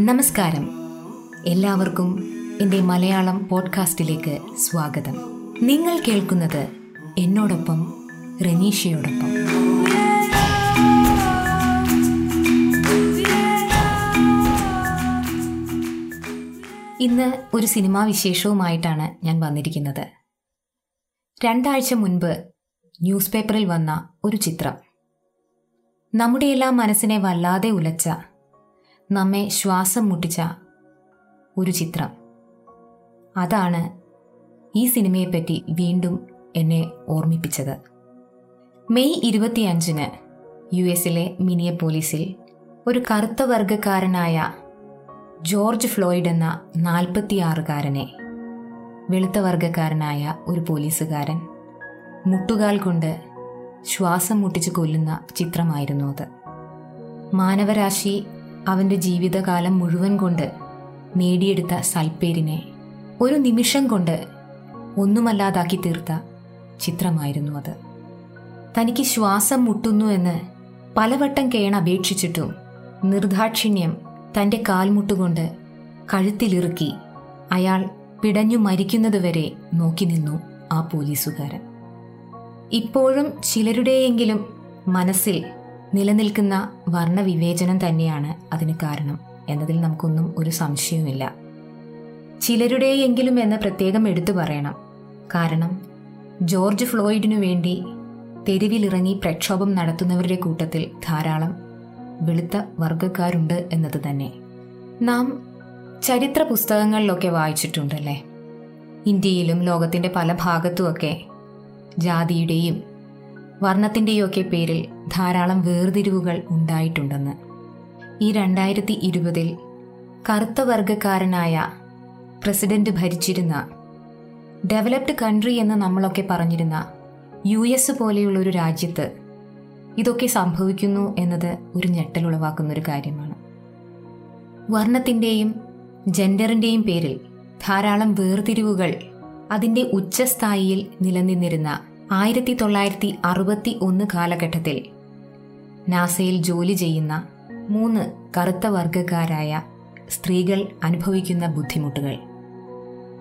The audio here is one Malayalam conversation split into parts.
നമസ്കാരം. എല്ലാവർക്കും എന്റെ മലയാളം പോഡ്കാസ്റ്റിലേക്ക് സ്വാഗതം. നിങ്ങൾ കേൾക്കുന്നത് എന്നോടൊപ്പം റനീഷയോടൊപ്പം. ഇന്ന് ഒരു സിനിമാ വിശേഷവുമായിട്ടാണ് ഞാൻ വന്നിരിക്കുന്നത്. രണ്ടാഴ്ച മുൻപ് ന്യൂസ് പേപ്പറിൽ വന്ന ഒരു ചിത്രം. നമ്മുടെയെല്ലാം മനസ്സിനെ വല്ലാതെ ഉലച്ച നമ്മെ ശ്വാസം മുട്ടിച്ച ഒരു ചിത്രം. അതാണ് ഈ സിനിമയെപ്പറ്റി വീണ്ടും എന്നെ ഓർമ്മിപ്പിച്ചത്. മെയ് ഇരുപത്തിയഞ്ചിന് യു എസിലെ മിനിയ പോലീസിൽ ഒരു കറുത്ത വർഗക്കാരനായ ജോർജ് ഫ്ലോയിഡ് എന്ന നാൽപ്പത്തിയാറുകാരനെ വെളുത്ത വർഗക്കാരനായ ഒരു പോലീസുകാരൻ മുട്ടുകാൽ കൊണ്ട് ശ്വാസം മുട്ടിച്ച് കൊല്ലുന്ന ചിത്രമായിരുന്നു അത്. മാനവരാശി അവന്റെ ജീവിതകാലം മുഴുവൻ കൊണ്ട് നേടിയെടുത്ത സൽപ്പേരിനെ ഒരു നിമിഷം കൊണ്ട് ഒന്നുമല്ലാതാക്കി തീർത്ത ചിത്രമായിരുന്നു അത്. തനിക്ക് ശ്വാസം മുട്ടുന്നു എന്ന് പലവട്ടം കേണ അപേക്ഷിച്ചിട്ടും നിർദാക്ഷിണ്യം തന്റെ കാൽമുട്ടുകൊണ്ട് കഴുത്തിലിറുക്കി അയാൾ പിടഞ്ഞു മരിക്കുന്നതുവരെ നോക്കി നിന്നു ആ പോലീസുകാരൻ. ഇപ്പോഴും ചിലരുടെയെങ്കിലും മനസ്സിൽ നിലനിൽക്കുന്ന വർണവിവേചനം തന്നെയാണ് അതിന് കാരണം എന്നതിൽ നമുക്കൊന്നും ഒരു സംശയവുമില്ല. ചിലരുടെയെങ്കിലും എന്ന് പ്രത്യേകം എടുത്തു പറയണം. കാരണം ജോർജ് ഫ്ലോയിഡിനു വേണ്ടി തെരുവിലിറങ്ങി പ്രക്ഷോഭം നടത്തുന്നവരുടെ കൂട്ടത്തിൽ ധാരാളം വെളുത്ത വർഗക്കാരുണ്ട് എന്നത് തന്നെ. നാം ചരിത്ര പുസ്തകങ്ങളിലൊക്കെ വായിച്ചിട്ടുണ്ടല്ലേ? ഇന്ത്യയിലും ലോകത്തിന്റെ പല ഭാഗത്തുമൊക്കെ ജാതിയുടെയും വർണത്തിന്റെയും ഒക്കെ പേരിൽ ധാരാളം വേർതിരിവുകൾ ഉണ്ടായിട്ടുണ്ടെന്ന്. ഈ രണ്ടായിരത്തി ഇരുപതിൽ കറുത്ത വർഗക്കാരനായ പ്രസിഡന്റ് ഭരിച്ചിരുന്ന ഡെവലപ്ഡ് കൺട്രി എന്ന് നമ്മളൊക്കെ പറഞ്ഞിരുന്ന യു എസ് പോലെയുള്ള ഒരു രാജ്യത്ത് ഇതൊക്കെ സംഭവിക്കുന്നു എന്നത് ഒരു ഒരു കാര്യമാണ്. വർണത്തിന്റെയും ജെൻഡറിന്റെയും പേരിൽ ധാരാളം വേർതിരിവുകൾ അതിന്റെ ഉച്ചസ്ഥായിയിൽ നിലനിന്നിരുന്ന ആയിരത്തി തൊള്ളായിരത്തി അറുപത്തി ഒന്ന് കാലഘട്ടത്തിൽ നാസയിൽ ജോലി ചെയ്യുന്ന മൂന്ന് കറുത്ത വർഗക്കാരായ സ്ത്രീകൾ അനുഭവിക്കുന്ന ബുദ്ധിമുട്ടുകൾ.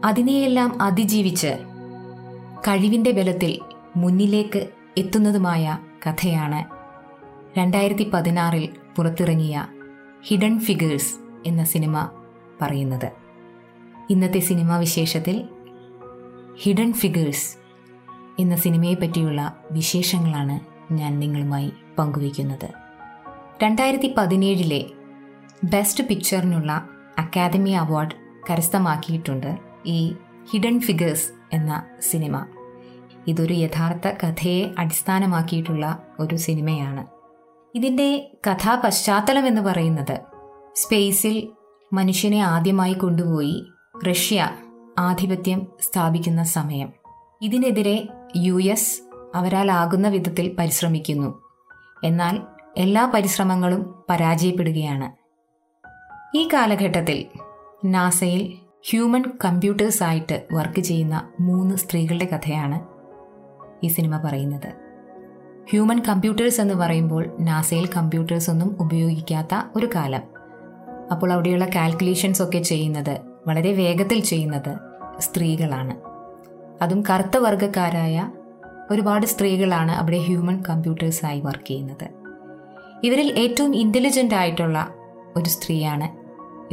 അതിനെയെല്ലാം അതിജീവിച്ച് കഴിവിന്റെ ബലത്തിൽ മുന്നിലേക്ക് എത്തുന്നതുമായ കഥയാണ് രണ്ടായിരത്തി പതിനാറിൽ പുറത്തിറങ്ങിയ ഹിഡൻ ഫിഗേഴ്സ് എന്ന സിനിമ പറയുന്നത്. ഇന്നത്തെ സിനിമാ വിശേഷത്തിൽ ഹിഡൻ ഫിഗേഴ്സ് എന്ന സിനിമയെ പറ്റിയുള്ള വിശേഷങ്ങളാണ് ഞാൻ നിങ്ങളുമായി പങ്കുവയ്ക്കുന്നത്. രണ്ടായിരത്തി പതിനേഴിലെ ബെസ്റ്റ് പിക്ചറിനുള്ള അക്കാദമി അവാർഡ് കരസ്ഥമാക്കിയിട്ടുണ്ട് ഈ ഹിഡൻ ഫിഗേഴ്സ് എന്ന സിനിമ. ഇതൊരു യഥാർത്ഥ കഥയെ അടിസ്ഥാനമാക്കിയിട്ടുള്ള ഒരു സിനിമയാണ്. ഇതിന്റെ കഥാപശ്ചാത്തലം എന്ന് പറയുന്നത് സ്പേസിൽ മനുഷ്യനെ ആദ്യമായി കൊണ്ടുപോയി റഷ്യ ആധിപത്യം സ്ഥാപിക്കുന്ന സമയം. ഇതിനെതിരെ യു എസ് അവരാലാകുന്ന വിധത്തിൽ പരിശ്രമിക്കുന്നു. എന്നാൽ എല്ലാ പരിശ്രമങ്ങളും പരാജയപ്പെടുകയാണ്. ഈ കാലഘട്ടത്തിൽ നാസയിൽ ഹ്യൂമൻ കമ്പ്യൂട്ടേഴ്സ് ആയിട്ട് വർക്ക് ചെയ്യുന്ന മൂന്ന് സ്ത്രീകളുടെ കഥയാണ് ഈ സിനിമ പറയുന്നത്. ഹ്യൂമൻ കമ്പ്യൂട്ടേഴ്സ് എന്ന് പറയുമ്പോൾ നാസയിൽ കമ്പ്യൂട്ടേഴ്സ് ഒന്നും ഉപയോഗിക്കാത്ത ഒരു കാലം. അപ്പോൾ അവിടെയുള്ള കാൽക്കുലേഷൻസ് ഒക്കെ ചെയ്യുന്നത് വളരെ വേഗത്തിൽ ചെയ്യുന്നത് സ്ത്രീകളാണ്. അതും കറുത്ത വർഗക്കാരായ ഒരുപാട് സ്ത്രീകളാണ് അവിടെ ഹ്യൂമൻ കമ്പ്യൂട്ടേഴ്സായി വർക്ക് ചെയ്യുന്നത്. ഇവരിൽ ഏറ്റവും ഇന്റലിജന്റ് ആയിട്ടുള്ള ഒരു സ്ത്രീയാണ്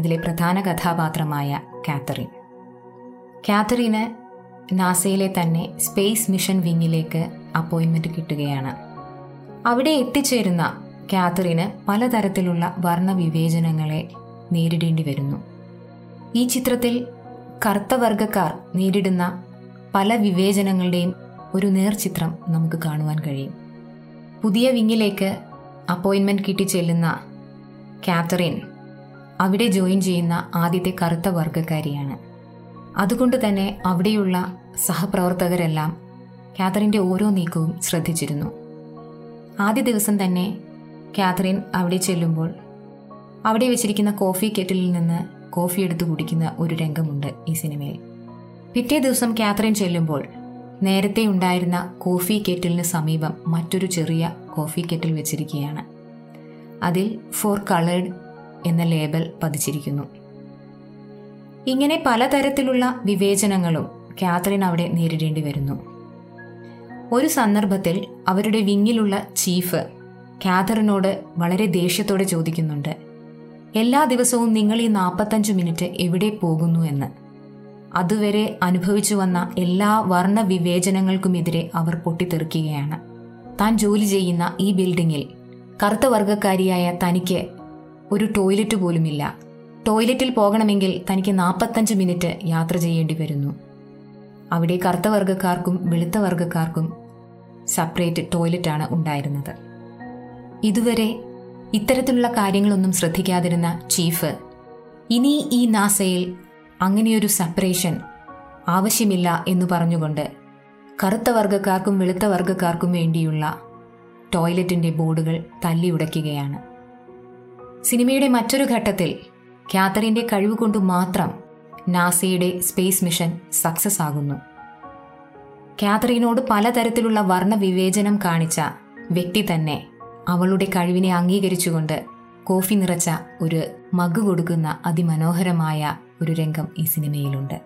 ഇതിലെ പ്രധാന കഥാപാത്രമായ കാത്തറിൻ. കാത്തറിന് നാസയിലെ തന്നെ സ്പേസ് മിഷൻ വിങ്ങിലേക്ക് അപ്പോയിൻമെന്റ് കിട്ടുകയാണ്. അവിടെ എത്തിച്ചേരുന്ന കാത്തറിന് പലതരത്തിലുള്ള വർണവിവേചനങ്ങളെ നേരിടേണ്ടി വരുന്നു. ഈ ചിത്രത്തിൽ കറുത്തവർഗക്കാർ നേരിടുന്ന പല വിവേചനങ്ങളുടെയും ഒരു നേർചിത്രം നമുക്ക് കാണുവാൻ കഴിയും. പുതിയ വിങ്ങിലേക്ക് അപ്പോയിൻമെന്റ് കിട്ടി ചെല്ലുന്ന കാത്തറിൻ അവിടെ ജോയിൻ ചെയ്യുന്ന ആദ്യത്തെ കറുത്ത വർഗക്കാരിയാണ് അതുകൊണ്ട് തന്നെ അവിടെയുള്ള സഹപ്രവർത്തകരെല്ലാം കാത്തറിന്റെ ഓരോ നീക്കവും ശ്രദ്ധിച്ചിരുന്നു. ആദ്യ ദിവസം തന്നെ കാത്തറിൻ അവിടെ ചെല്ലുമ്പോൾ അവിടെ വെച്ചിരിക്കുന്ന കോഫി കെറ്റിലിൽ നിന്ന് കോഫി എടുത്ത് കുടിക്കുന്ന ഒരു രംഗമുണ്ട് ഈ സിനിമയിൽ. പിറ്റേ ദിവസം കാത്രീൻ ചെല്ലുമ്പോൾ നേരത്തെ ഉണ്ടായിരുന്ന കോഫി കെറ്റിലിന് സമീപം മറ്റൊരു ചെറിയ കോഫി കെറ്റിൽ വെച്ചിരിക്കുകയാണ്. അതിൽ ഫോർ കളേഡ് എന്ന ലേബൽ പതിച്ചിരിക്കുന്നു. ഇങ്ങനെ പലതരത്തിലുള്ള വിവേചനങ്ങളും കാത്രീൻ അവിടെ നേരിടേണ്ടി വരുന്നു. ഒരു സന്ദർഭത്തിൽ അവരുടെ വിങ്ങിലുള്ള ചീഫ് കാതറിനോട് വളരെ ദേഷ്യത്തോടെ ചോദിക്കുന്നുണ്ട്. എല്ലാ ദിവസവും നിങ്ങൾ ഈ നാൽപ്പത്തഞ്ച് മിനിറ്റ് എവിടെ പോകുന്നു എന്ന്. അതുവരെ അനുഭവിച്ചു വന്ന എല്ലാ വർണ വിവേചനങ്ങൾക്കുമെതിരെ അവർ പൊട്ടിത്തെറിക്കുകയാണ്. താൻ ജോലി ചെയ്യുന്ന ഈ ബിൽഡിങ്ങിൽ കറുത്ത വർഗക്കാരിയായ തനിക്ക് ഒരു ടോയ്ലറ്റ് പോലുമില്ല. ടോയ്ലറ്റിൽ പോകണമെങ്കിൽ തനിക്ക് നാൽപ്പത്തഞ്ച് മിനിറ്റ് യാത്ര ചെയ്യേണ്ടി വരുന്നു. അവിടെ കറുത്ത വർഗക്കാർക്കും വെളുത്ത വർഗക്കാർക്കും സെപ്പറേറ്റ് ടോയ്ലറ്റാണ് ഉണ്ടായിരുന്നത്. ഇതുവരെ ഇത്തരത്തിലുള്ള കാര്യങ്ങളൊന്നും ശ്രദ്ധിക്കാതിരുന്ന ചീഫ് ഇനി ഈ നാസയിൽ അങ്ങനെയൊരു സെപ്പറേഷൻ ആവശ്യമില്ല എന്ന് പറഞ്ഞുകൊണ്ട് കറുത്ത വർഗക്കാർക്കും വെളുത്ത വർഗക്കാർക്കും വേണ്ടിയുള്ള ടോയ്ലറ്റിന്റെ ബോർഡുകൾ തല്ലിയുടയ്ക്കുകയാണ് സിനിമയുടെ മറ്റൊരു ഘട്ടത്തിൽ കാത്തറിന്റെ കഴിവ് കൊണ്ട് മാത്രം നാസയുടെ സ്പേസ് മിഷൻ സക്സസ് ആകുന്നു. കാതറിനോട് പലതരത്തിലുള്ള വർണ വിവേചനം കാണിച്ച വ്യക്തി തന്നെ അവളുടെ കഴിവിനെ അംഗീകരിച്ചുകൊണ്ട് കോഫി നിറച്ച ഒരു മഗ് കൊടുക്കുന്ന അതിമനോഹരമായ ഒരു രംഗം ഈ സിനിമയിലുണ്ട്.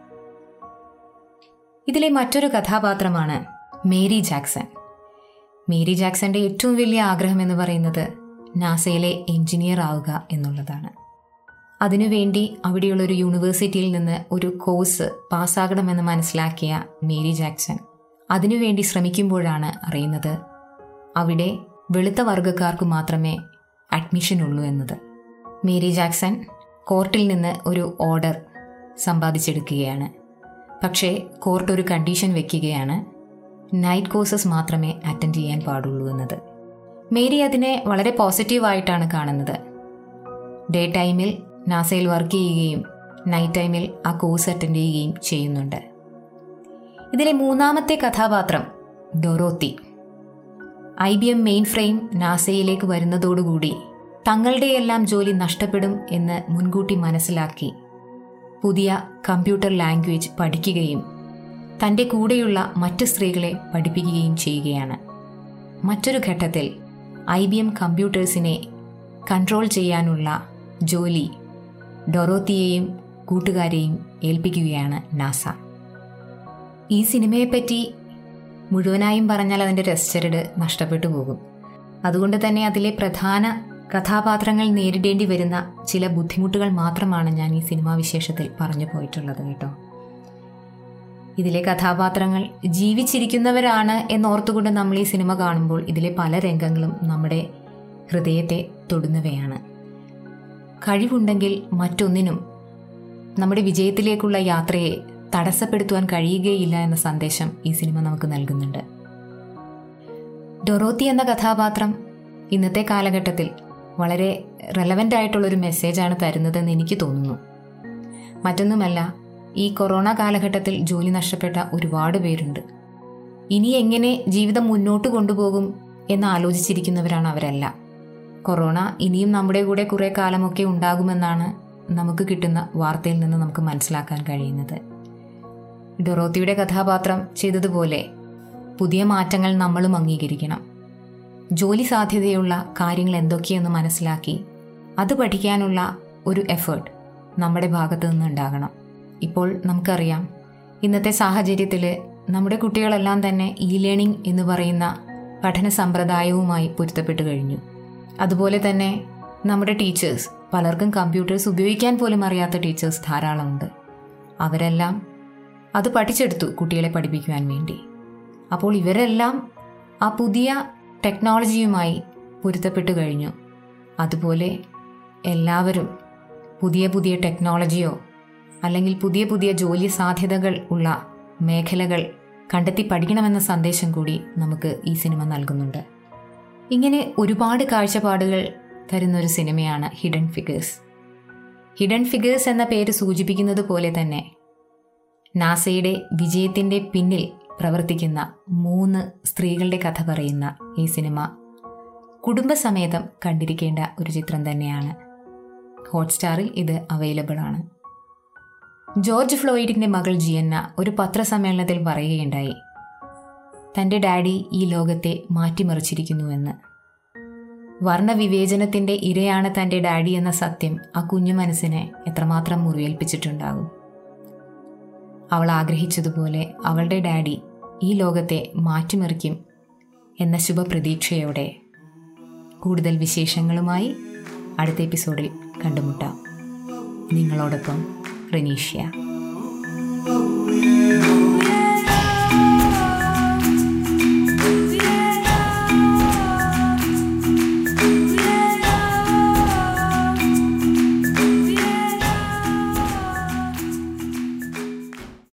ഇതിലെ മറ്റൊരു കഥാപാത്രമാണ് മേരി ജാക്സൺ. മേരി ജാക്സന്റെ ഏറ്റവും വലിയ ആഗ്രഹം എന്ന് പറയുന്നത് നാസയിലെ എഞ്ചിനീയർ ആവുക എന്നുള്ളതാണ്. അതിനുവേണ്ടി അവിടെയുള്ള ഒരു യൂണിവേഴ്സിറ്റിയിൽ നിന്ന് ഒരു കോഴ്സ് പാസ്സാകണമെന്ന് മനസ്സിലാക്കിയ മേരി ജാക്സൺ അതിനുവേണ്ടി ശ്രമിക്കുമ്പോഴാണ് അറിയുന്നത് അവിടെ വെളുത്ത വർഗക്കാർക്ക് മാത്രമേ അഡ്മിഷൻ ഉള്ളൂ എന്നത്. മേരി ജാക്സൺ കോർട്ടിൽ നിന്ന് ഒരു ഓർഡർ സമ്പാദിച്ചെടുക്കുകയാണ്. പക്ഷേ കോർട്ട് ഒരു കണ്ടീഷൻ വെക്കുകയാണ്. നൈറ്റ് കോഴ്സസ് മാത്രമേ അറ്റൻഡ് ചെയ്യാൻ പാടുള്ളൂ എന്നത്. മേരി അതിനെ വളരെ പോസിറ്റീവായിട്ടാണ് കാണുന്നത്. ഡേ ടൈമിൽ നാസയിൽ വർക്ക് ചെയ്യുകയും നൈറ്റ് ടൈമിൽ ആ കോഴ്സ് അറ്റൻഡ് ചെയ്യുകയും ചെയ്യുന്നുണ്ട്. ഇതിലെ മൂന്നാമത്തെ കഥാപാത്രം Dorothy. I B M mainframe നാസയിലേക്ക് വരുന്നതോടുകൂടി തങ്ങളുടെയെല്ലാം ജോലി നഷ്ടപ്പെടും എന്ന് മുൻകൂട്ടി മനസ്സിലാക്കി. പുതിയ കമ്പ്യൂട്ടർ ലാംഗ്വേജ് പഠിക്കുകയും തന്റെ കൂടെയുള്ള മറ്റ് സ്ത്രീകളെ പഠിപ്പിക്കുകയും ചെയ്യുകയാണ്. മറ്റൊരു ഘട്ടത്തിൽ ഐ ബി എം കമ്പ്യൂട്ടേഴ്സിനെ കൺട്രോൾ ചെയ്യാനുള്ള ജോലി ഡൊറോത്തിയെയും കൂട്ടുകാരെയും ഏൽപ്പിക്കുകയാണ് നാസ. ഈ സിനിമയെപ്പറ്റി മുഴുവനായും പറഞ്ഞാൽ അതിന്റെ രസ്റ്റരട് നഷ്ടപ്പെട്ടു പോകും. അതുകൊണ്ട് തന്നെ അതിലെ പ്രധാന കഥാപാത്രങ്ങൾ നേരിടേണ്ടി വരുന്ന ചില ബുദ്ധിമുട്ടുകൾ മാത്രമാണ് ഞാൻ ഈ സിനിമാ വിശേഷത്തിൽ പറഞ്ഞു പോയിട്ടുള്ളത് കേട്ടോ. ഇതിലെ കഥാപാത്രങ്ങൾ ജീവിച്ചിരിക്കുന്നവരാണ് എന്നോർത്തുകൊണ്ട് നമ്മൾ ഈ സിനിമ കാണുമ്പോൾ ഇതിലെ പല രംഗങ്ങളും നമ്മുടെ ഹൃദയത്തെ തൊടുന്നവയാണ്. കഴിവുണ്ടെങ്കിൽ മറ്റൊന്നിനും നമ്മുടെ വിജയത്തിലേക്കുള്ള യാത്രയെ തടസ്സപ്പെടുത്തുവാൻ കഴിയുകയില്ല എന്ന സന്ദേശം ഈ സിനിമ നമുക്ക് നൽകുന്നുണ്ട്. ഡൊറോത്തി എന്ന കഥാപാത്രം ഇന്നത്തെ കാലഘട്ടത്തിൽ വളരെ റെലവന്റ് ആയിട്ടുള്ളൊരു മെസ്സേജാണ് തരുന്നതെന്ന് എനിക്ക് തോന്നുന്നു. മറ്റൊന്നുമല്ല ഈ കൊറോണ കാലഘട്ടത്തിൽ ജോലി നഷ്ടപ്പെട്ട ഒരുപാട് പേരുണ്ട്. ഇനി എങ്ങനെ ജീവിതം മുന്നോട്ട് കൊണ്ടുപോകും എന്ന് ആലോചിച്ചിരിക്കുന്നവരാണ് അവരല്ല. കൊറോണ ഇനിയും നമ്മുടെ കൂടെ കുറേ കാലമൊക്കെ ഉണ്ടാകുമെന്നാണ് നമുക്ക് കിട്ടുന്ന വാർത്തയിൽ നിന്ന് നമുക്ക് മനസ്സിലാക്കാൻ കഴിയുന്നത്. ഡൊറോത്തിയുടെ കഥാപാത്രം ചെയ്തതുപോലെ പുതിയ മാറ്റങ്ങൾ നമ്മളും അംഗീകരിക്കണം. ജോലി സാധ്യതയുള്ള കാര്യങ്ങൾ എന്തൊക്കെയെന്ന് മനസ്സിലാക്കി അത് പഠിക്കാനുള്ള ഒരു എഫേർട്ട് നമ്മുടെ ഭാഗത്തു നിന്നുണ്ടാകണം. ഇപ്പോൾ നമുക്കറിയാം ഇന്നത്തെ സാഹചര്യത്തിൽ നമ്മുടെ കുട്ടികളെല്ലാം തന്നെ ഇ ലേണിംഗ് എന്ന് പറയുന്ന പഠന സമ്പ്രദായവുമായി പൊരുത്തപ്പെട്ടു കഴിഞ്ഞു. അതുപോലെ തന്നെ നമ്മുടെ ടീച്ചേഴ്സ് പലർക്കും കമ്പ്യൂട്ടേഴ്സ് ഉപയോഗിക്കാൻ പോലും അറിയാത്ത ടീച്ചേഴ്സ് ധാരാളമുണ്ട്. അവരെല്ലാം അത് പഠിച്ചെടുത്തു കുട്ടികളെ പഠിപ്പിക്കുവാൻ വേണ്ടി. അപ്പോൾ ഇവരെല്ലാം ആ പുതിയ ടെക്നോളജിയുമായി പൊരുത്തപ്പെട്ടു കഴിഞ്ഞു. അതുപോലെ എല്ലാവരും പുതിയ പുതിയ ടെക്നോളജിയോ അല്ലെങ്കിൽ പുതിയ പുതിയ ജോലി സാധ്യതകൾ ഉള്ള മേഖലകൾ കണ്ടെത്തി പഠിക്കണമെന്ന സന്ദേശം കൂടി നമുക്ക് ഈ സിനിമ നൽകുന്നുണ്ട്. ഇങ്ങനെ ഒരുപാട് കാഴ്ചപ്പാടുകൾ തരുന്ന ഒരു സിനിമയാണ് ഹിഡൻ ഫിഗേഴ്സ് ഹിഡൻ ഫിഗേഴ്സ് എന്ന പേര് സൂചിപ്പിക്കുന്നത് പോലെ തന്നെ നാസയുടെ വിജയത്തിന്റെ പിന്നിൽ പ്രവർത്തിക്കുന്ന മൂന്ന് സ്ത്രീകളുടെ കഥ പറയുന്ന ഈ സിനിമ കുടുംബസമേതം കണ്ടിരിക്കേണ്ട ഒരു ചിത്രം തന്നെയാണ്. ഹോട്ട്സ്റ്റാറിൽ ഇത് അവൈലബിൾ ആണ്. ജോർജ് ഫ്ലോയിഡിന്റെ മകൾ ജിയന്ന ഒരു പത്രസമ്മേളനത്തിൽ പറയുകയുണ്ടായി തന്റെ ഡാഡി ഈ ലോകത്തെ മാറ്റിമറിച്ചിരിക്കുന്നുവെന്ന് വർണവിവേചനത്തിന്റെ ഇരയാണ് തന്റെ ഡാഡി എന്ന സത്യം ആ കുഞ്ഞു മനസ്സിനെ എത്രമാത്രം മുറിവേൽപ്പിച്ചിട്ടുണ്ടാകും? അവൾ ആഗ്രഹിച്ചതുപോലെ അവളുടെ ഡാഡി ഈ ലോകത്തെ മാറ്റിമറിക്കും എന്ന ശുഭപ്രതീക്ഷയോടെ. കൂടുതൽ വിശേഷങ്ങളുമായി അടുത്ത എപ്പിസോഡിൽ കണ്ടുമുട്ടാം. നിങ്ങളോടൊപ്പം റനീഷ്യ.